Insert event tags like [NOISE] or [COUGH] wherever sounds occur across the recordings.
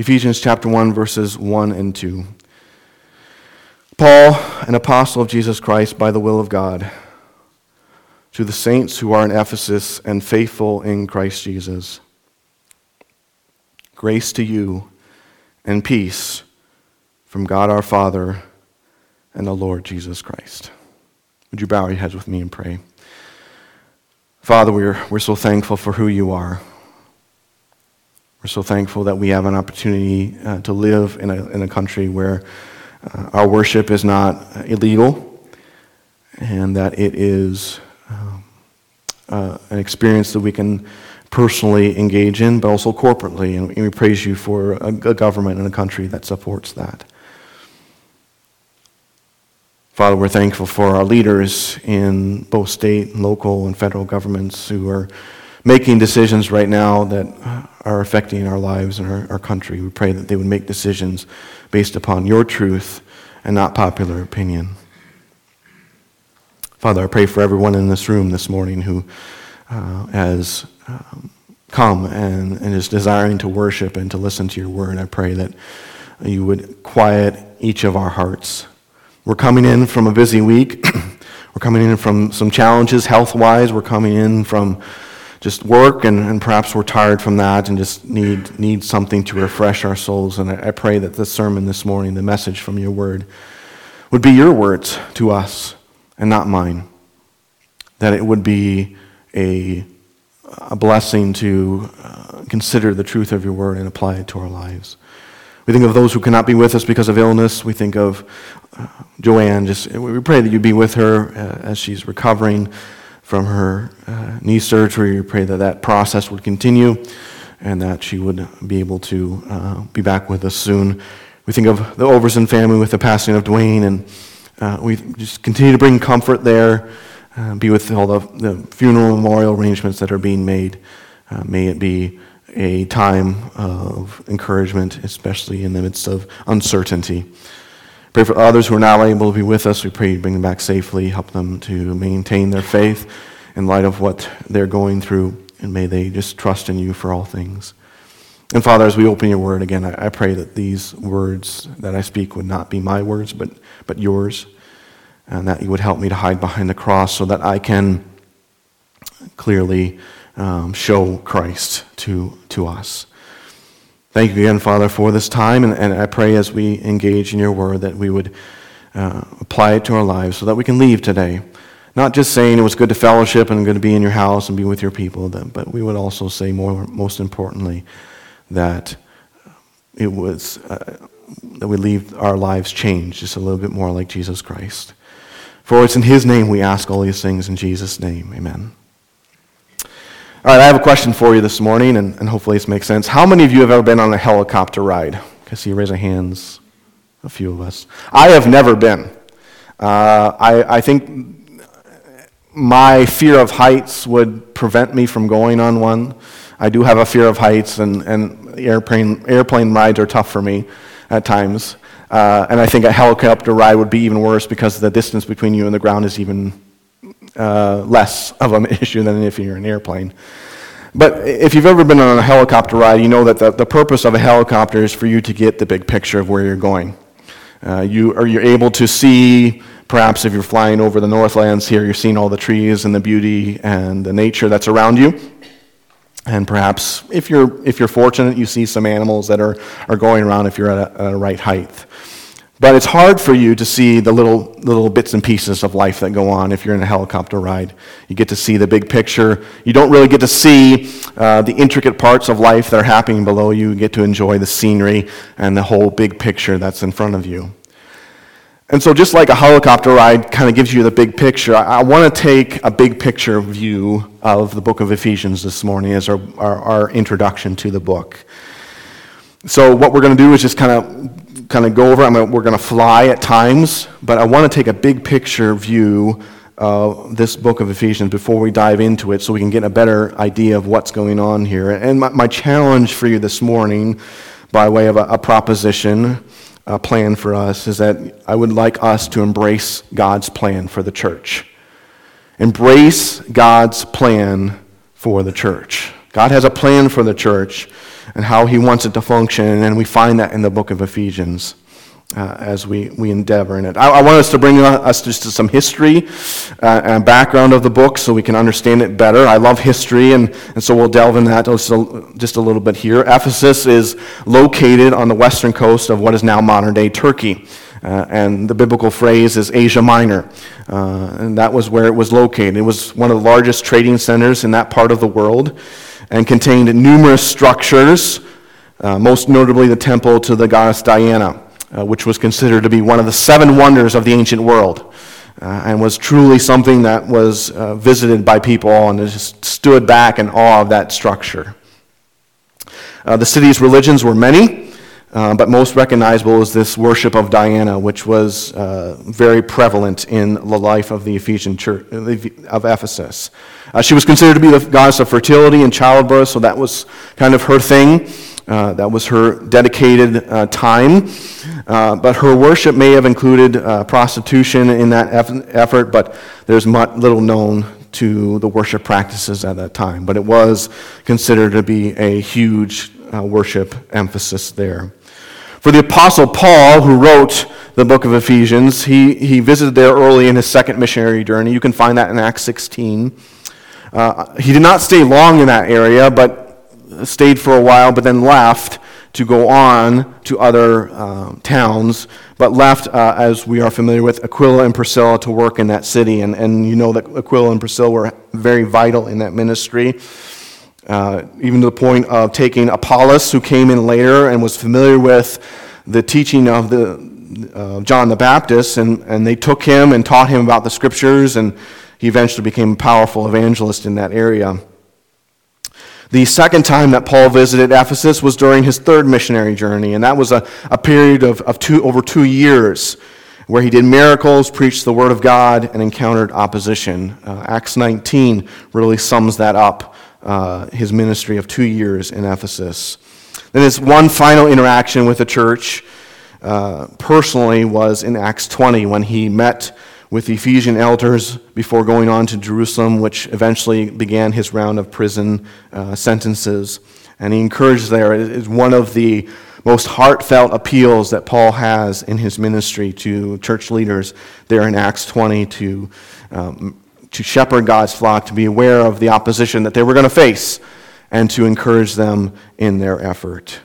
Ephesians chapter 1, verses 1 and 2. Paul, an apostle of Jesus Christ by the will of God, to the saints who are in Ephesus and faithful in Christ Jesus. Grace to you and peace from God our Father and the Lord Jesus Christ. Would you bow your heads with me and pray? Father, we're, we're so thankful for who you are. We're so thankful that we have an opportunity uh, to live in a, in a country where uh, our worship is not illegal and that it is um, uh, an experience that we can personally engage in, but also corporately. And we praise you for a, a government and a country that supports that. Father, we're thankful for our leaders in both state, local, and federal governments who are making decisions right now that are affecting our lives and our, our country. We pray that they would make decisions based upon your truth and not popular opinion. Father, I pray for everyone in this room this morning who uh, has um, come and, and is desiring to worship and to listen to your word. I pray that you would quiet each of our hearts. We're coming in from a busy week. [CLEARS THROAT] We're coming in from some challenges health wise. We're coming in from just work, and, and perhaps we're tired from that and just need, need something to refresh our souls. And I, I pray that this sermon this morning, the message from your word, would be your words to us and not mine. That it would be a, a blessing to uh, consider the truth of your word and apply it to our lives. We think of those who cannot be with us because of illness. We think of uh, Joanne. Just we pray that you be with her uh, as she's recovering from her uh, knee surgery. We pray that that process would continue and that she would be able to uh, be back with us soon. We think of the Overson family with the passing of Dwayne, and uh, we just continue to bring comfort there, uh, be with all the, the, funeral memorial arrangements that are being made. Uh, may it be a time of encouragement, especially in the midst of uncertainty. Pray for others who are not able to be with us. We pray you bring them back safely, help them to maintain their faith in light of what they're going through, and may they just trust in you for all things. And Father, as we open your word again, I, pray that these words that I speak would not be my words, but, but yours, and that you would help me to hide behind the cross so that I can clearly um, show Christ to, to us. Thank you again, Father, for this time, and, and I pray as we engage in your word that we would uh, apply it to our lives so that we can leave today. Not just saying it was good to fellowship and good to be in your house and be with your people, but we would also say, more, most importantly, that it was uh, that we leave our lives changed just a little bit more like Jesus Christ. For it's in His name we ask all these things in Jesus' name. Amen. All right, I have a question for you this morning, and, and hopefully this makes sense. How many of you have ever been on a helicopter ride? I see you raise hands, a few of us. I have never been. Uh, I, I think my fear of heights would prevent me from going on one. I do have a fear of heights, and, and airplane, airplane rides are tough for me at times. Uh, and I think a helicopter ride would be even worse because the distance between you and the ground is even uh, less of an [LAUGHS] issue than if you're in an airplane. But if you've ever been on a helicopter ride, you know that the, the purpose of a helicopter is for you to get the big picture of where you're going. Uh, you, or you're able to see, perhaps if you're flying over the Northlands here, you're seeing all the trees and the beauty and the nature that's around you. And perhaps if you're, if you're fortunate, you see some animals that are, are going around if you're at a, at a right height. But it's hard for you to see the little, little bits and pieces of life that go on if you're in a helicopter ride. You get to see the big picture. You don't really get to see uh, the intricate parts of life that are happening below you. You get to enjoy the scenery and the whole big picture that's in front of you. And so, just like a helicopter ride kind of gives you the big picture, I, I want to take a big picture view of the book of Ephesians this morning as our, our, our introduction to the book. So, what we're going to do is just kind of kind of go over. Mean, we're going to fly at times, but I want to take a big picture view of this book of Ephesians before we dive into it so we can get a better idea of what's going on here. And my, my challenge for you this morning, by way of a, a proposition, a plan for us, is that I would like us to embrace God's plan for the church. Embrace God's plan for the church. God has a plan for the church. And how he wants it to function. And we find that in the book of Ephesians. Uh, as we, we endeavor in it. I, I, want us to bring us just to some history uh, and background of the book so we can understand it better. I love history, and, and so we'll delve in that just a, just a little bit here. Ephesus is located on the western coast of what is now modern day Turkey. Uh, and the biblical phrase is Asia Minor. Uh, and that was where it was located. It was one of the largest trading centers in that part of the world and contained numerous structures, uh, most notably the temple to the goddess Diana uh, which was considered to be one of the seven wonders of the ancient world. Uh, and was truly something that was uh, visited by people and just stood back in awe of that structure. Uh, the city's religions were many, uh, but most recognizable is this worship of Diana, which was uh, very prevalent in the life of the Ephesian church of Ephesus. she was considered to be the goddess of fertility and childbirth, so that was kind of her thing. Uh, that was her dedicated uh, time. Uh, but her worship may have included uh, prostitution in that effort, but there's much, little known to the worship practices at that time. But it was considered to be a huge uh, worship emphasis there. For the Apostle Paul, who wrote the book of Ephesians, he, he visited there early in his second missionary journey. You can find that in Acts 16. Uh, he did not stay long in that area, but stayed for a while, but then left to go on to other uh, towns, but left, uh, as we are familiar with, Aquila and Priscilla to work in that city. And, and you know that Aquila and Priscilla were very vital in that ministry, uh, even to the point of taking Apollos, who came in later and was familiar with the teaching of the, uh, John the Baptist, and, and they took him and taught him about the scriptures, and he eventually became a powerful evangelist in that area. The second time that Paul visited Ephesus was during his third missionary journey, and that was a, a period of, of two, over two years where he did miracles, preached the word of God, and encountered opposition. Uh, Acts 19 really sums that up, uh, his ministry of two years in Ephesus. Then his one final interaction with the church uh, personally was in Acts 20 when he met with the Ephesian elders before going on to Jerusalem, which eventually began his round of prison uh, sentences. And he encouraged there is one of the most heartfelt appeals that Paul has in his ministry to church leaders there in Acts 20 to, um, to shepherd God's flock, to be aware of the opposition that they were going to face, and to encourage them in their effort.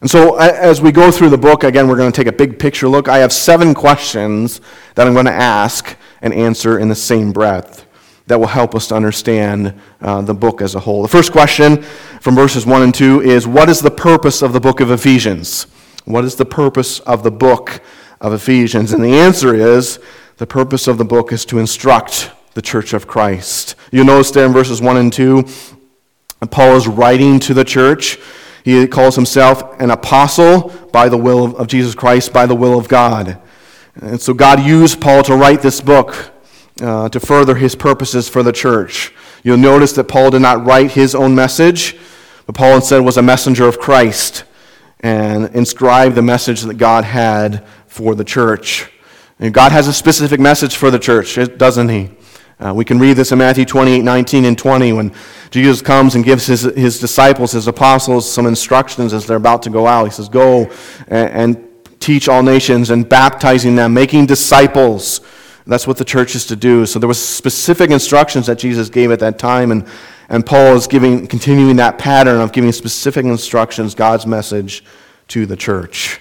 And so, as we go through the book, again, we're going to take a big picture look. I have seven questions that I'm going to ask and answer in the same breath that will help us to understand uh, the book as a whole. The first question from verses 1 and 2 is What is the purpose of the book of Ephesians? What is the purpose of the book of Ephesians? And the answer is the purpose of the book is to instruct the church of Christ. You notice there in verses 1 and 2, Paul is writing to the church. He calls himself an apostle by the will of Jesus Christ, by the will of God. And so God used Paul to write this book uh, to further his purposes for the church. You'll notice that Paul did not write his own message, but Paul instead was a messenger of Christ and inscribed the message that God had for the church. And God has a specific message for the church, doesn't he? Uh, we can read this in Matthew 28 19 and 20 when Jesus comes and gives his, his disciples, his apostles, some instructions as they're about to go out. He says, Go and, and teach all nations and baptizing them, making disciples. That's what the church is to do. So there was specific instructions that Jesus gave at that time, and, and Paul is giving, continuing that pattern of giving specific instructions, God's message to the church.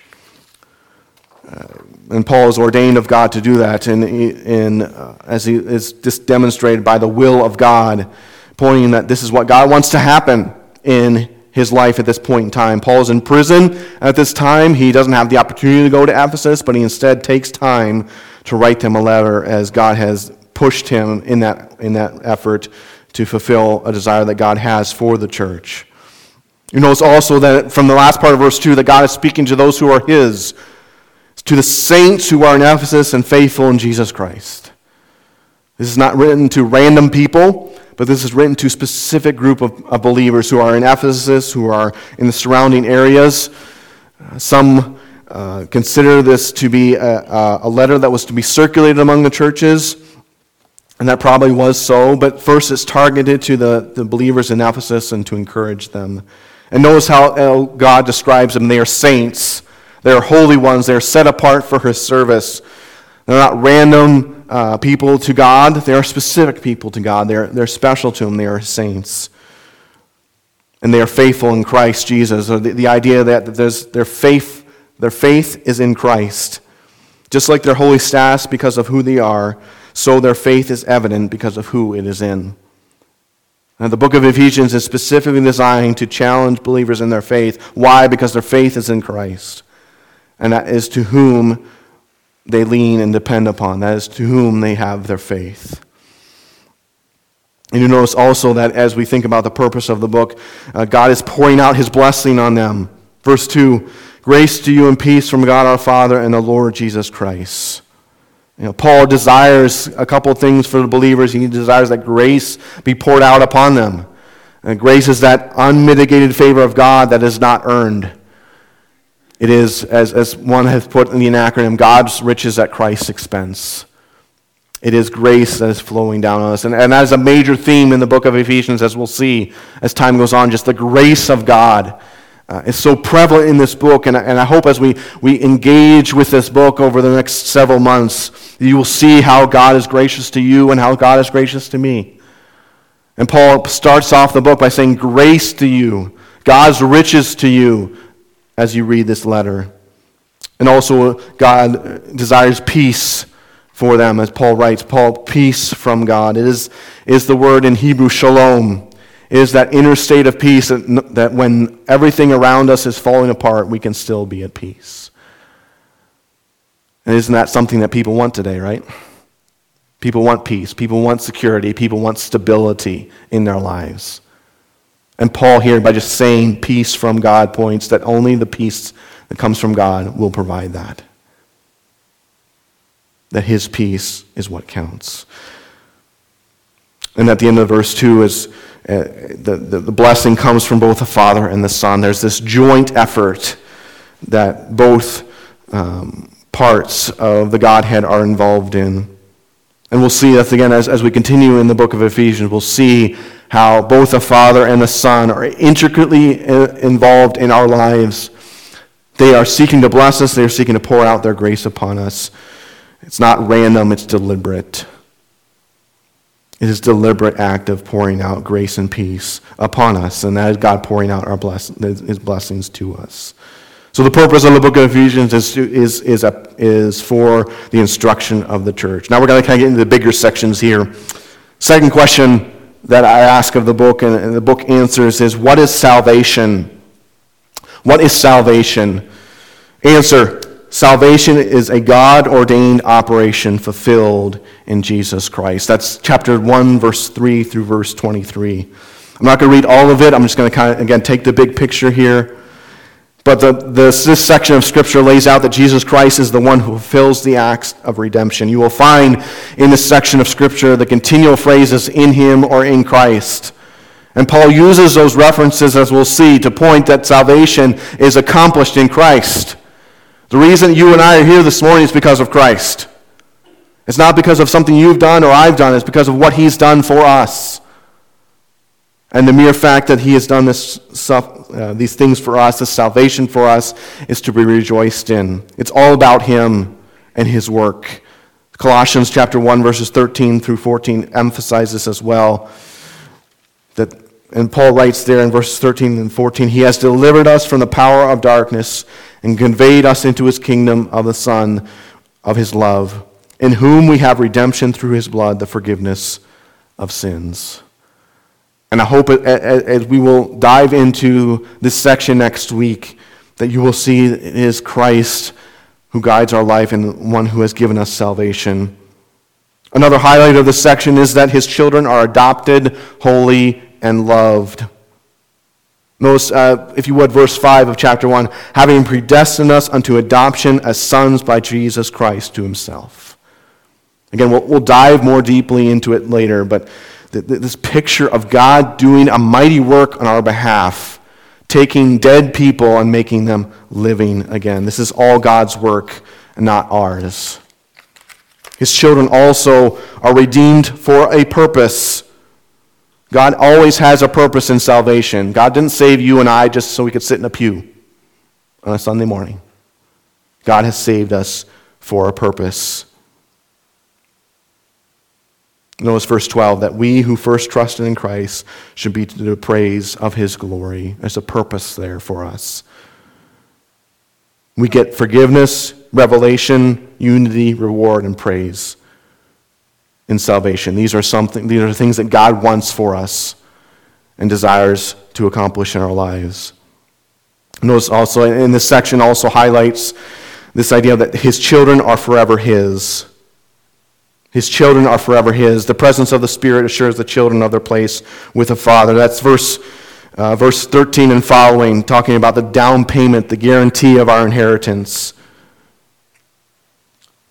Uh, and Paul is ordained of God to do that, in, in, uh, as he is just demonstrated by the will of God, pointing that this is what God wants to happen in his life at this point in time. Paul is in prison at this time. He doesn't have the opportunity to go to Ephesus, but he instead takes time to write them a letter as God has pushed him in that, in that effort to fulfill a desire that God has for the church. You notice also that from the last part of verse 2 that God is speaking to those who are his to the saints who are in Ephesus and faithful in Jesus Christ. This is not written to random people, but this is written to a specific group of, of believers who are in Ephesus, who are in the surrounding areas. Uh, some uh, consider this to be a, a letter that was to be circulated among the churches, and that probably was so. But first, it's targeted to the, the believers in Ephesus and to encourage them And notice how God describes them. They are saints. They are holy ones. They are set apart for his service. They're not random uh, people to God. They are specific people to God. They're, they're special to him. They are saints. And they are faithful in Christ Jesus. So the, the idea that there's, their, faith, their faith is in Christ. Just like their holy status because of who they are, so their faith is evident because of who it is in. Now, the book of Ephesians is specifically designed to challenge believers in their faith. Why? Because their faith is in Christ. And that is to whom they lean and depend upon. That is to whom they have their faith. And you notice also that as we think about the purpose of the book, uh, God is pouring out his blessing on them. Verse 2 Grace to you and peace from God our Father and the Lord Jesus Christ. You know, Paul desires a couple things for the believers. He desires that grace be poured out upon them. And grace is that unmitigated favor of God that is not earned. It is, as, as one has put in the acronym, God's riches at Christ's expense. It is grace that is flowing down on us. And, and that is a major theme in the book of Ephesians, as we'll see as time goes on, just the grace of God uh, is so prevalent in this book, and, and I hope as we, we engage with this book over the next several months, you will see how God is gracious to you and how God is gracious to me. And Paul starts off the book by saying, Grace to you, God's riches to you, as you read this letter. And also, uh, God desires peace for them, as Paul writes. Paul, peace from God. It is, is the word in Hebrew, shalom It is that inner state of peace that, that when everything around us is falling apart, we can still be at peace. And isn't that something that people want today, right? People want peace. People want security. People want stability in their lives. And Paul here, by just saying peace from God, points that only the peace that comes from God will provide that. That his peace is what counts. And at the end of verse 2 is uh, the, the, the blessing comes from both the Father and the Son. There's this joint effort that both um, parts of the Godhead are involved in. And we'll see that again as, as we continue in the book of Ephesians. We'll see how both the Father and the Son are intricately uh, involved in our lives. They are seeking to bless us, they are seeking to pour out their grace upon us. It's not random, it's deliberate. It is deliberate act of pouring out grace and peace upon us, and that is God pouring out our bless, his blessings to us. So the purpose of the book of Ephesians is, is, is, a, is for the instruction of the church. Now we're going to kind of get into the bigger sections here. Second question that I ask of the book, and the book answers, is what is salvation? What is salvation? Answer Salvation is a God ordained operation fulfilled in Jesus Christ. That's chapter 1, verse 3 through verse 23. I'm not going to read all of it. I'm just going to kind of, again, take the big picture here. But the, this, this section of Scripture lays out that Jesus Christ is the one who fulfills the acts of redemption. You will find in this section of Scripture the continual phrases in Him or in Christ. And Paul uses those references, as we'll see, to point that salvation is accomplished in Christ. The reason you and I are here this morning is because of Christ. It's not because of something you've done or I've done, it's because of what He's done for us. And the mere fact that He has done this uh, these things for us, this salvation for us, is to be rejoiced in. It's all about Him and His work. Colossians chapter 1, verses 13 through 14 emphasize this as well. That, and Paul writes there in verses 13 and 14, He has delivered us from the power of darkness and conveyed us into his kingdom of the Son of his love, in whom we have redemption through his blood, the forgiveness of sins. And I hope as we will dive into this section next week, that you will see it is Christ who guides our life and one who has given us salvation. Another highlight of this section is that his children are adopted, holy, and loved. Most, uh, if you would, verse 5 of chapter 1 having predestined us unto adoption as sons by Jesus Christ to himself. Again, we'll, we'll dive more deeply into it later, but this picture of God doing a mighty work on our behalf, taking dead people and making them living again. This is all God's work not ours. His children also are redeemed for a purpose God always has a purpose in salvation. God didn't save you and I just so we could sit in a pew on a Sunday morning. God has saved us for a purpose. Notice verse 12 that we who first trusted in Christ should be to the praise of his glory. There's a purpose there for us. We get forgiveness, revelation, unity, reward, and praise in salvation. These are something these are things that God wants for us and desires to accomplish in our lives. Notice also in this section also highlights this idea that his children are forever his. His children are forever his. The presence of the Spirit assures the children of their place with the Father. That's verse, uh, verse 13 and following, talking about the down payment, the guarantee of our inheritance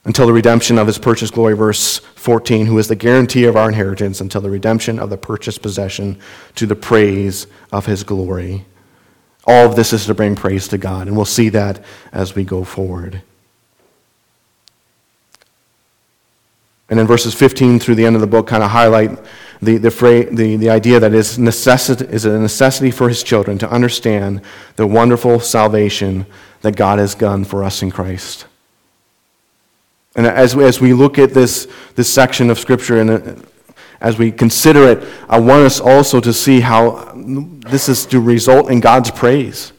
until the redemption of his purchased glory. Verse 14, who is the guarantee of our inheritance until the redemption of the purchased possession to the praise of his glory. All of this is to bring praise to God, and we'll see that as we go forward. And then verses 15 through the end of the book kind of highlight the, the, the, the idea that is, necessity, is a necessity for his children to understand the wonderful salvation that God has done for us in Christ. And as we, as we look at this, this section of Scripture and uh, as we consider it, I want us also to see how this is to result in God's praise.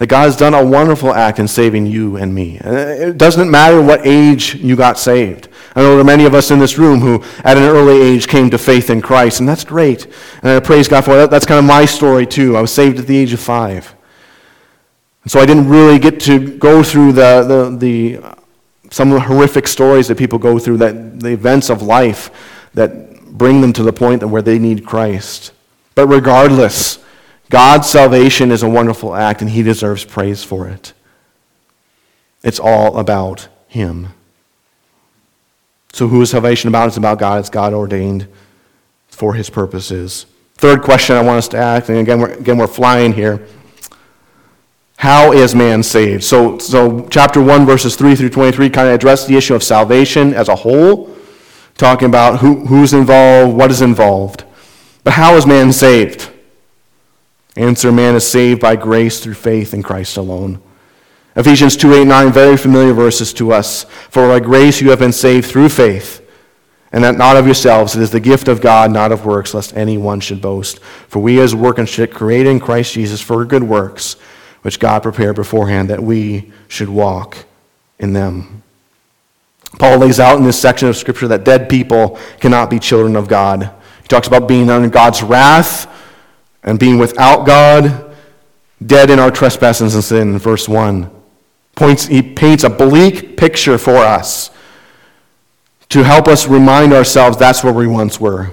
That God has done a wonderful act in saving you and me. It doesn't matter what age you got saved. I know there are many of us in this room who, at an early age, came to faith in Christ, and that's great. And I praise God for that. That's kind of my story, too. I was saved at the age of five. And so I didn't really get to go through the, the, the, some of the horrific stories that people go through, that, the events of life that bring them to the point where they need Christ. But regardless, God's salvation is a wonderful act, and He deserves praise for it. It's all about Him. So, who is salvation about? It's about God. It's God ordained for His purposes. Third question I want us to ask, and again, we're, again, we're flying here. How is man saved? So, so, chapter 1, verses 3 through 23 kind of address the issue of salvation as a whole, talking about who, who's involved, what is involved. But how is man saved? Answer man is saved by grace through faith in Christ alone. Ephesians 2 8 9, very familiar verses to us. For by grace you have been saved through faith, and that not of yourselves. It is the gift of God, not of works, lest anyone should boast. For we as workmanship created in Christ Jesus for good works, which God prepared beforehand that we should walk in them. Paul lays out in this section of Scripture that dead people cannot be children of God. He talks about being under God's wrath and being without God, dead in our trespasses and sin, verse 1. Points, he paints a bleak picture for us to help us remind ourselves that's where we once were.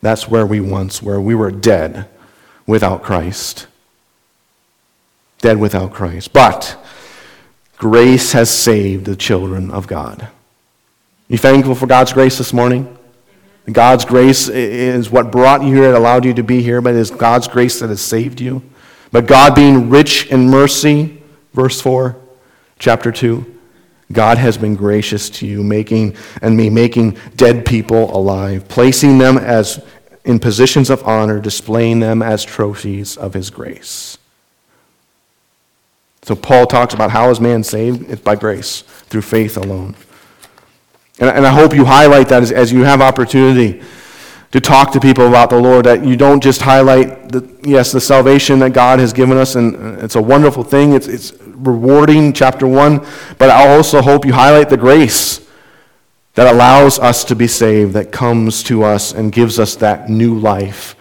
That's where we once were. We were dead without Christ. Dead without Christ. But grace has saved the children of God. You thankful for God's grace this morning? God's grace is what brought you here, it allowed you to be here, but it is God's grace that has saved you. But God being rich in mercy, verse 4, chapter 2, God has been gracious to you, making and me making dead people alive, placing them as in positions of honor, displaying them as trophies of his grace. So Paul talks about how is man saved? It's by grace, through faith alone. And, and I hope you highlight that as, as you have opportunity to talk to people about the Lord, that you don't just highlight, the, yes, the salvation that God has given us, and it's a wonderful thing. It's, it's rewarding, chapter 1. But I also hope you highlight the grace that allows us to be saved, that comes to us and gives us that new life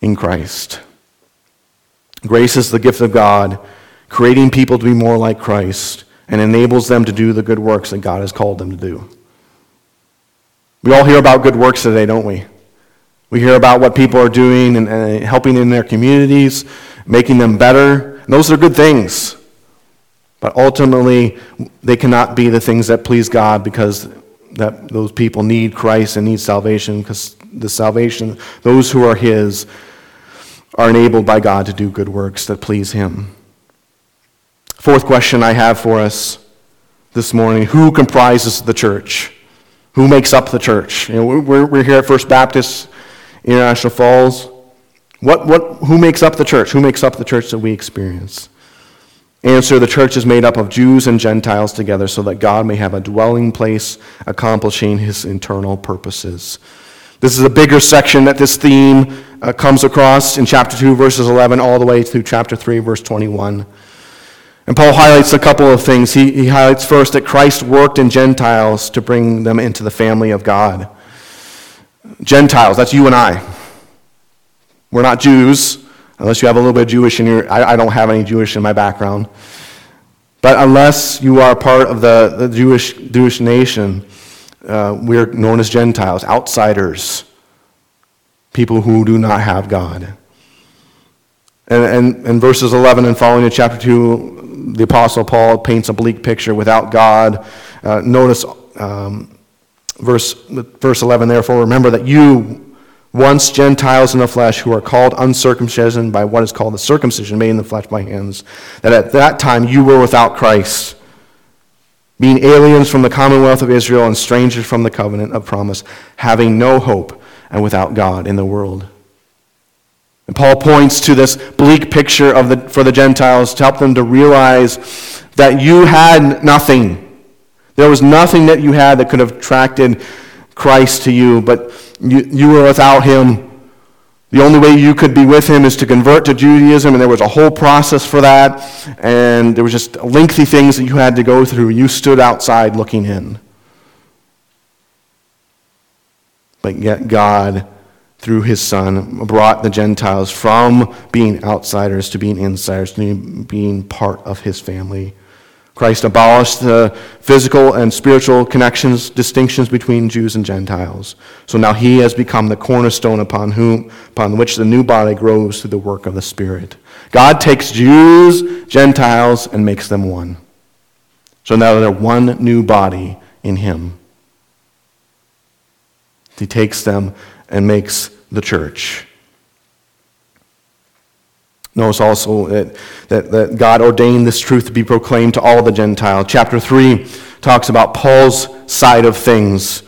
in Christ. Grace is the gift of God, creating people to be more like Christ and enables them to do the good works that God has called them to do. We all hear about good works today, don't we? We hear about what people are doing and, and helping in their communities, making them better. And those are good things. But ultimately, they cannot be the things that please God because that those people need Christ and need salvation because the salvation, those who are His, are enabled by God to do good works that please Him. Fourth question I have for us this morning Who comprises the church? Who makes up the church? You know, we're, we're here at First Baptist International Falls. What, what, who makes up the church? Who makes up the church that we experience? Answer The church is made up of Jews and Gentiles together so that God may have a dwelling place accomplishing his internal purposes. This is a bigger section that this theme uh, comes across in chapter 2, verses 11, all the way through chapter 3, verse 21. And Paul highlights a couple of things. He, he highlights first that Christ worked in Gentiles to bring them into the family of God. Gentiles, that's you and I. We're not Jews, unless you have a little bit of Jewish in your. I, I don't have any Jewish in my background. But unless you are part of the, the Jewish, Jewish nation, uh, we're known as Gentiles, outsiders, people who do not have God. And, and, and verses 11 and following in chapter 2, the Apostle Paul paints a bleak picture without God. Uh, notice um, verse, verse 11, therefore, remember that you, once Gentiles in the flesh, who are called uncircumcision by what is called the circumcision made in the flesh by hands, that at that time you were without Christ, being aliens from the commonwealth of Israel and strangers from the covenant of promise, having no hope and without God in the world. And Paul points to this bleak picture of the, for the Gentiles to help them to realize that you had nothing. There was nothing that you had that could have attracted Christ to you, but you, you were without him. The only way you could be with him is to convert to Judaism, and there was a whole process for that, and there was just lengthy things that you had to go through. You stood outside looking in. But yet, God through his son, brought the Gentiles from being outsiders to being insiders, to being part of his family. Christ abolished the physical and spiritual connections, distinctions between Jews and Gentiles. So now he has become the cornerstone upon whom, upon which the new body grows through the work of the Spirit. God takes Jews, Gentiles, and makes them one. So now they're one new body in him. He takes them and makes the church. Notice also that, that, that, God ordained this truth to be proclaimed to all the Gentiles. Chapter 3 talks about Paul's side of things.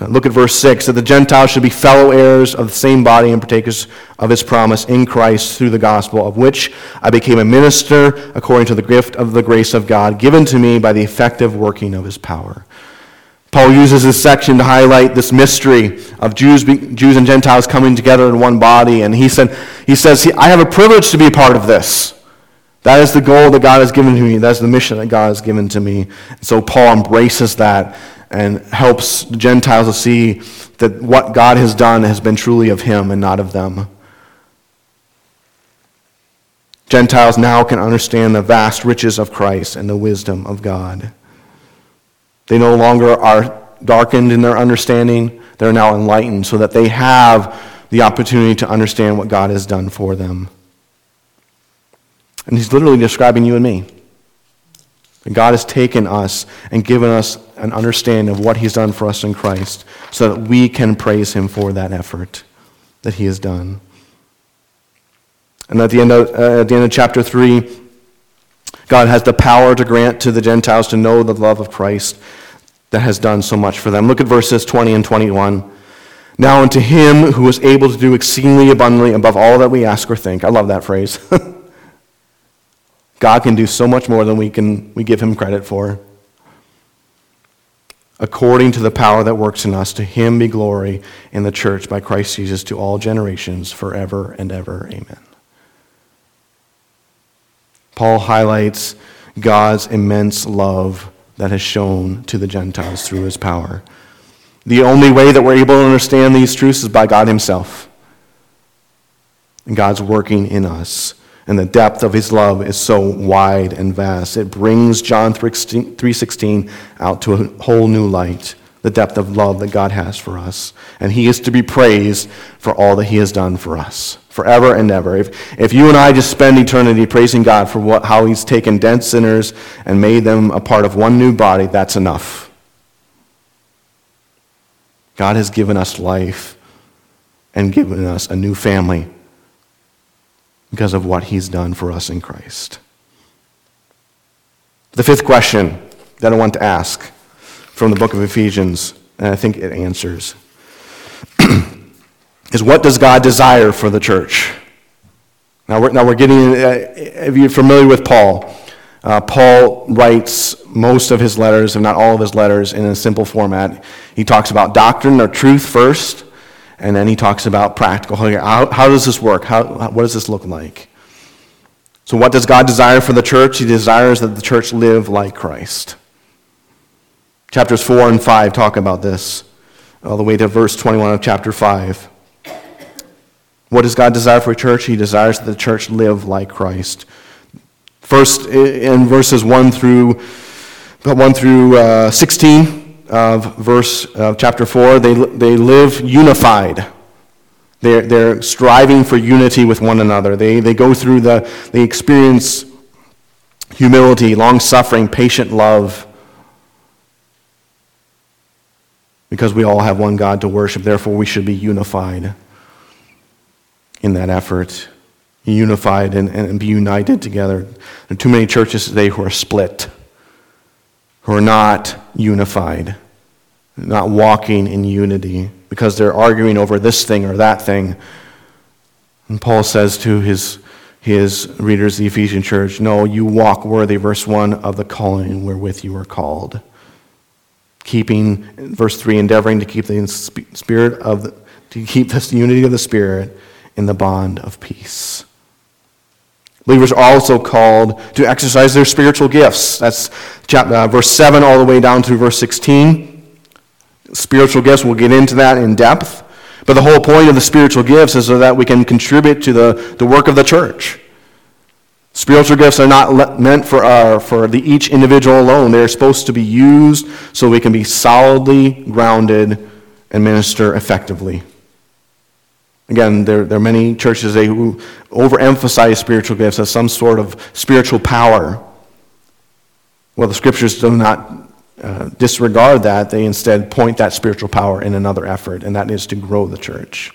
Uh, look at verse 6 that the Gentiles should be fellow heirs of the same body and partakers of his promise in Christ through the gospel, of which I became a minister according to the gift of the grace of God given to me by the effective working of his power. Paul uses this section to highlight this mystery of Jews, Jews and Gentiles coming together in one body. And he, said, he says, I have a privilege to be a part of this. That is the goal that God has given to me. That's the mission that God has given to me. So Paul embraces that and helps Gentiles to see that what God has done has been truly of him and not of them. Gentiles now can understand the vast riches of Christ and the wisdom of God. They no longer are darkened in their understanding, they're now enlightened so that they have the opportunity to understand what God has done for them. And he's literally describing you and me. And God has taken us and given us an understanding of what he's done for us in Christ so that we can praise him for that effort that he has done. And at the end of, uh, at the end of chapter 3, God has the power to grant to the Gentiles to know the love of Christ that has done so much for them. Look at verses 20 and 21. Now unto him who is able to do exceedingly abundantly above all that we ask or think. I love that phrase. [LAUGHS] God can do so much more than we can we give him credit for. According to the power that works in us, to him be glory in the church by Christ Jesus to all generations, forever and ever. Amen. Paul highlights God's immense love that has shown to the Gentiles through his power. The only way that we're able to understand these truths is by God himself. And God's working in us. And the depth of his love is so wide and vast. It brings John 3:16 out to a whole new light. The depth of love that God has for us. And he is to be praised for all that he has done for us forever and ever. If, if you and I just spend eternity praising God for what, how He's taken dead sinners and made them a part of one new body, that's enough. God has given us life and given us a new family because of what He's done for us in Christ. The fifth question that I want to ask from the book of Ephesians and I think it answers, is what does God desire for the church? Now we're, now we're getting, uh, if you're familiar with Paul, uh, Paul writes most of his letters, if not all of his letters, in a simple format. He talks about doctrine or truth first, and then he talks about practical. How, how does this work? How, what does this look like? So, what does God desire for the church? He desires that the church live like Christ. Chapters 4 and 5 talk about this, all the way to verse 21 of chapter 5. What does God desire for a church? He desires that the church live like Christ. First, in verses 1 through, 1 through uh, 16 of verse chapter 4, they, they live unified. They're, they're striving for unity with one another. They, they go through the, they experience humility, long suffering, patient love. Because we all have one God to worship, therefore we should be unified in that effort. Unified and, and be united together. There are too many churches today who are split, who are not unified, not walking in unity because they're arguing over this thing or that thing. And Paul says to his, his readers, the Ephesian church, No, you walk worthy, verse 1, of the calling wherewith you are called. Keeping, verse 3, endeavoring to keep the spirit of the, to keep this unity of the Spirit in the bond of peace. Believers are also called to exercise their spiritual gifts. That's chapter, uh, verse 7 all the way down to verse 16 spiritual gifts. We'll get into that in depth. But the whole point of the spiritual gifts is so that we can contribute to the, the work of the church. Spiritual gifts are not meant for, our, for the each individual alone. They're supposed to be used so we can be solidly grounded and minister effectively. Again, there, there are many churches they, who overemphasize spiritual gifts as some sort of spiritual power. Well, the scriptures do not uh, disregard that. They instead point that spiritual power in another effort, and that is to grow the church.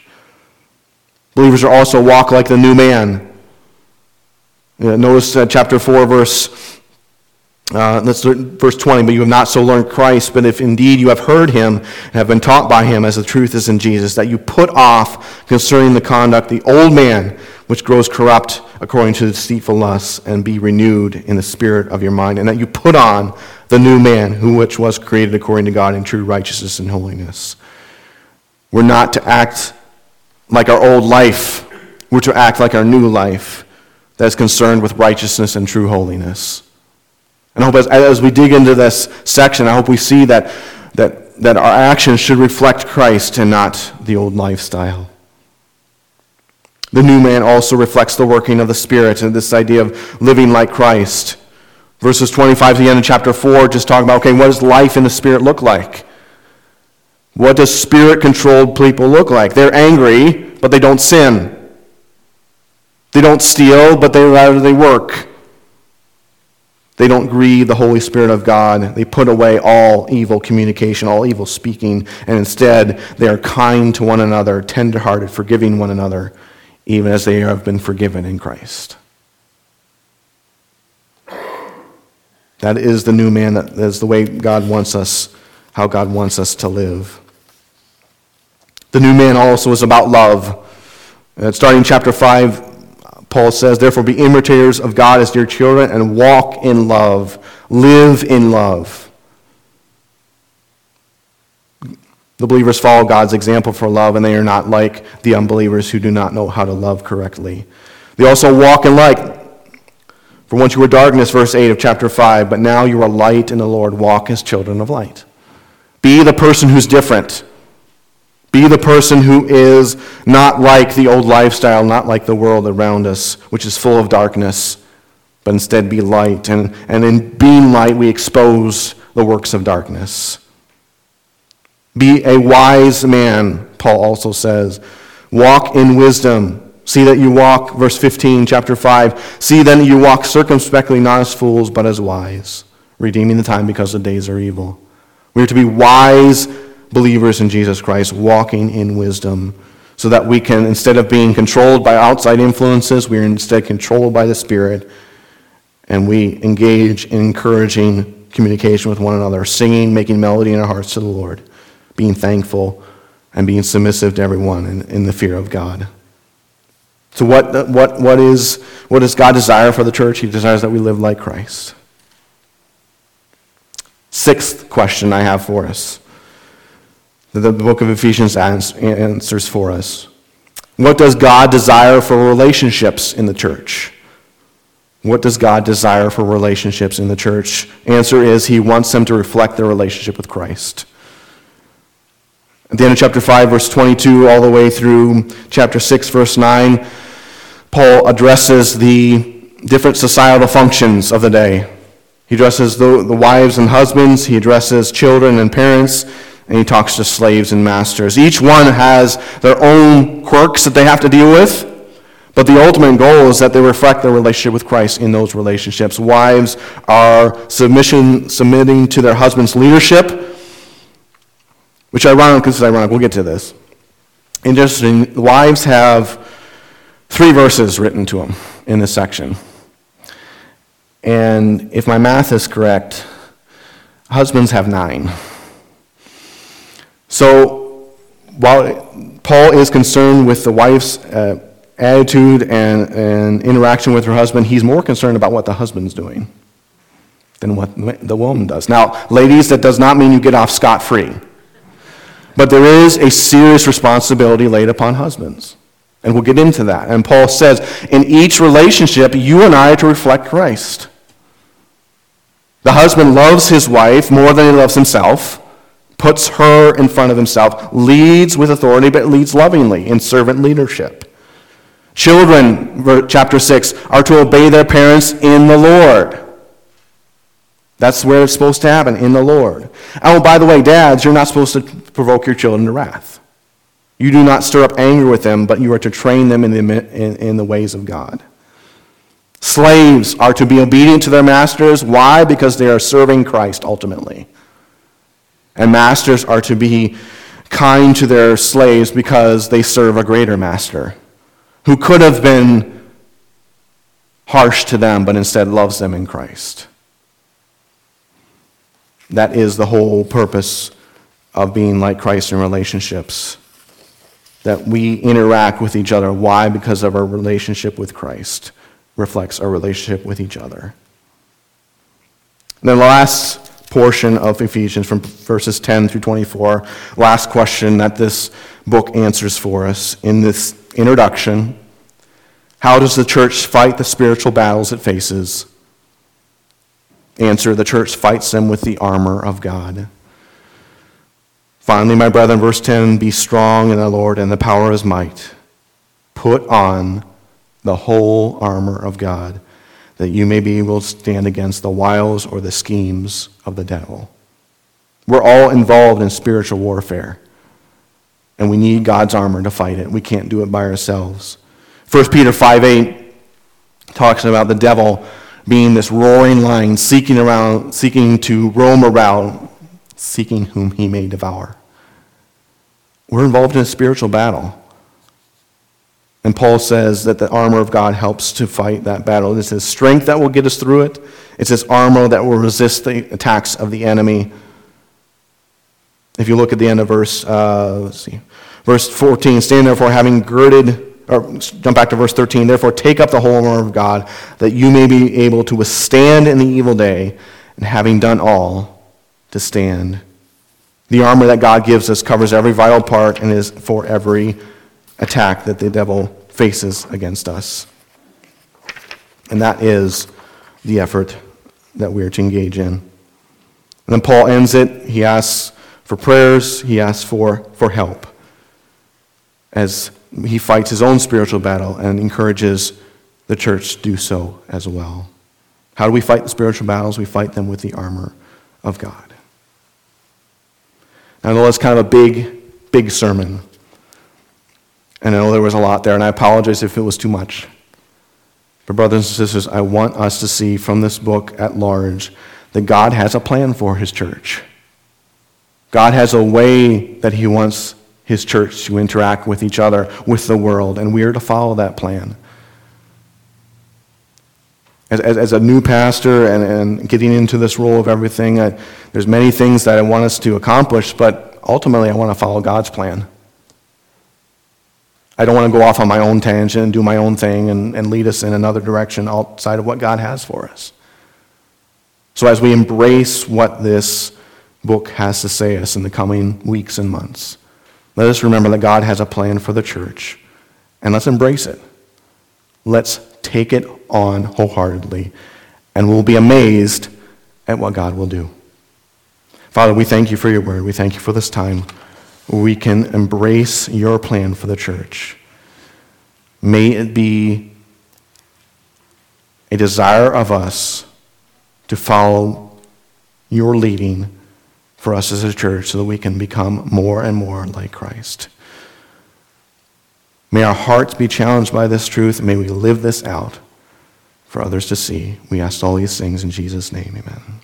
Believers are also walk like the new man. Uh, notice uh, chapter 4, verse, uh, let's look verse 20. But you have not so learned Christ, but if indeed you have heard him and have been taught by him, as the truth is in Jesus, that you put off concerning the conduct the old man, which grows corrupt according to deceitful lusts, and be renewed in the spirit of your mind, and that you put on the new man, who which was created according to God in true righteousness and holiness. We're not to act like our old life. We're to act like our new life that is concerned with righteousness and true holiness. And I hope as, as we dig into this section, I hope we see that, that, that our actions should reflect Christ and not the old lifestyle. The new man also reflects the working of the Spirit and this idea of living like Christ. Verses 25 to the end of chapter 4 just talk about, okay, what does life in the Spirit look like? What does spirit controlled people look like? They're angry, but they don't sin. They don't steal, but they rather they work. They don't grieve the Holy Spirit of God. They put away all evil communication, all evil speaking, and instead they are kind to one another, tenderhearted, forgiving one another, even as they have been forgiven in Christ. That is the new man. That is the way God wants us, how God wants us to live. The new man also is about love. Starting chapter 5, Paul says, Therefore be imitators of God as dear children and walk in love, live in love. The believers follow God's example for love, and they are not like the unbelievers who do not know how to love correctly. They also walk in light. For once you were darkness, verse 8 of chapter 5, but now you are light in the Lord. Walk as children of light. Be the person who's different. Be the person who is not like the old lifestyle, not like the world around us, which is full of darkness, but instead be light. And, and in being light, we expose the works of darkness. Be a wise man, Paul also says. Walk in wisdom See that you walk, verse 15, chapter 5. See then that you walk circumspectly, not as fools, but as wise, redeeming the time because the days are evil. We are to be wise believers in Jesus Christ, walking in wisdom, so that we can, instead of being controlled by outside influences, we are instead controlled by the Spirit, and we engage in encouraging communication with one another, singing, making melody in our hearts to the Lord. being thankful, and being submissive to everyone in, in the fear of God. So, what, what, what, is, what does God desire for the church? He desires that we live like Christ. Sixth question I have for us that the book of Ephesians answers for us. What does God desire for relationships in the church? What does God desire for relationships in the church? Answer is He wants them to reflect their relationship with Christ. At the end of chapter 5, verse 22, all the way through chapter 6, verse 9, Paul addresses the different societal functions of the day. He addresses the, the wives and husbands, he addresses children and parents, and he talks to slaves and masters. Each one has their own quirks that they have to deal with, but the ultimate goal is that they reflect their relationship with Christ in those relationships. Wives are submission, submitting to their husband's leadership which ironic, this is ironic, we'll get to this. Interesting, wives have three verses written to them in this section. And if my math is correct, husbands have nine. So while Paul is concerned with the wife's uh, attitude and, and interaction with her husband, he's more concerned about what the husband's doing than what the woman does. Now, ladies, that does not mean you get off scot free. But there is a serious responsibility laid upon husbands. And we'll get into that. And Paul says, in each relationship, you and I are to reflect Christ. The husband loves his wife more than he loves himself, puts her in front of himself, leads with authority, but leads lovingly in servant leadership. Children, chapter 6, are to obey their parents in the Lord. That's where it's supposed to happen, in the Lord. Oh, by the way, dads, you're not supposed to provoke your children to wrath. You do not stir up anger with them, but you are to train them in the, in, in the ways of God. Slaves are to be obedient to their masters. Why? Because they are serving Christ ultimately. And masters are to be kind to their slaves because they serve a greater master who could have been harsh to them, but instead loves them in Christ. That is the whole purpose of being like Christ in relationships. That we interact with each other. Why? Because of our relationship with Christ reflects our relationship with each other. And then the last portion of Ephesians from verses 10 through 24, last question that this book answers for us in this introduction. How does the church fight the spiritual battles it faces? Answer The church fights them with the armor of God. Finally, my brethren, verse 10 be strong in the Lord and the power of his might. Put on the whole armor of God, that you may be able to stand against the wiles or the schemes of the devil. We're all involved in spiritual warfare, and we need God's armor to fight it. We can't do it by ourselves. 1 Peter 5 8 talks about the devil being this roaring lion seeking around, seeking to roam around, seeking whom he may devour. We're involved in a spiritual battle. And Paul says that the armor of God helps to fight that battle. It's his strength that will get us through it. It's his armor that will resist the attacks of the enemy. If you look at the end of verse, uh, let's see, verse 14, stand therefore having girded or jump back to verse 13. Therefore, take up the whole armor of God, that you may be able to withstand in the evil day, and having done all, to stand. The armor that God gives us covers every vital part and is for every attack that the devil faces against us. And that is the effort that we are to engage in. And then Paul ends it. He asks for prayers, he asks for, for help as he fights his own spiritual battle and encourages the church to do so as well. How do we fight the spiritual battles? We fight them with the armor of God. I know that's kind of a big, big sermon. And I know there was a lot there, and I apologize if it was too much. But, brothers and sisters, I want us to see from this book at large that God has a plan for his church. God has a way that he wants his church to interact with each other, with the world, and we are to follow that plan. As, as, as a new pastor and, and getting into this role of everything, I, there's many things that I want us to accomplish, but ultimately, I want to follow God's plan. I don't want to go off on my own tangent and do my own thing and, and lead us in another direction outside of what God has for us. So, as we embrace what this book has to say us in the coming weeks and months, let us remember that God has a plan for the church, and let's embrace it. Let's take it on wholeheartedly, and we'll be amazed at what God will do. Father, we thank you for your word. We thank you for this time we can embrace your plan for the church. May it be a desire of us to follow your leading for us as a church so that we can become more and more like Christ. May our hearts be challenged by this truth, may we live this out for others to see. We ask all these things in Jesus' name. Amen.